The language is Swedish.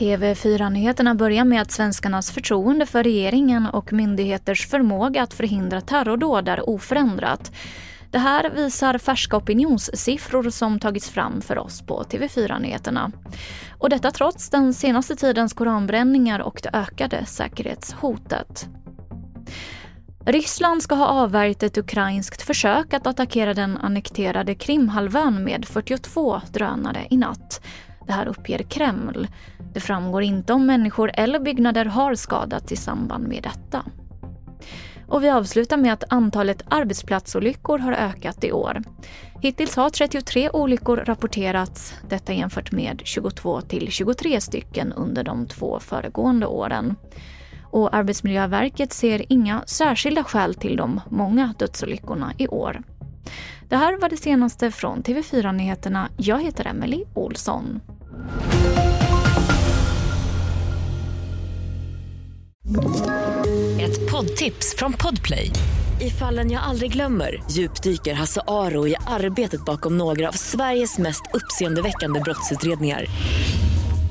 TV4-nyheterna börjar med att svenskarnas förtroende för regeringen och myndigheters förmåga att förhindra terrordåd är oförändrat. Det här visar färska opinionssiffror som tagits fram för oss på TV4-nyheterna. Och detta trots den senaste tidens koranbränningar och det ökade säkerhetshotet. Ryssland ska ha avvärjt ett ukrainskt försök att attackera den annekterade Krimhalvön med 42 drönare i natt. Det här uppger Kreml. Det framgår inte om människor eller byggnader har skadats i samband med detta. Och vi avslutar med att antalet arbetsplatsolyckor har ökat i år. Hittills har 33 olyckor rapporterats, detta jämfört med 22 till 23 stycken under de två föregående åren. Och Arbetsmiljöverket ser inga särskilda skäl till de många dödsolyckorna i år. Det här var det senaste från TV4 Nyheterna. Jag heter Emily Olsson. Ett poddtips från Podplay. I fallen jag aldrig glömmer djupdyker Hasse Aro i arbetet bakom några av Sveriges mest uppseendeväckande brottsutredningar.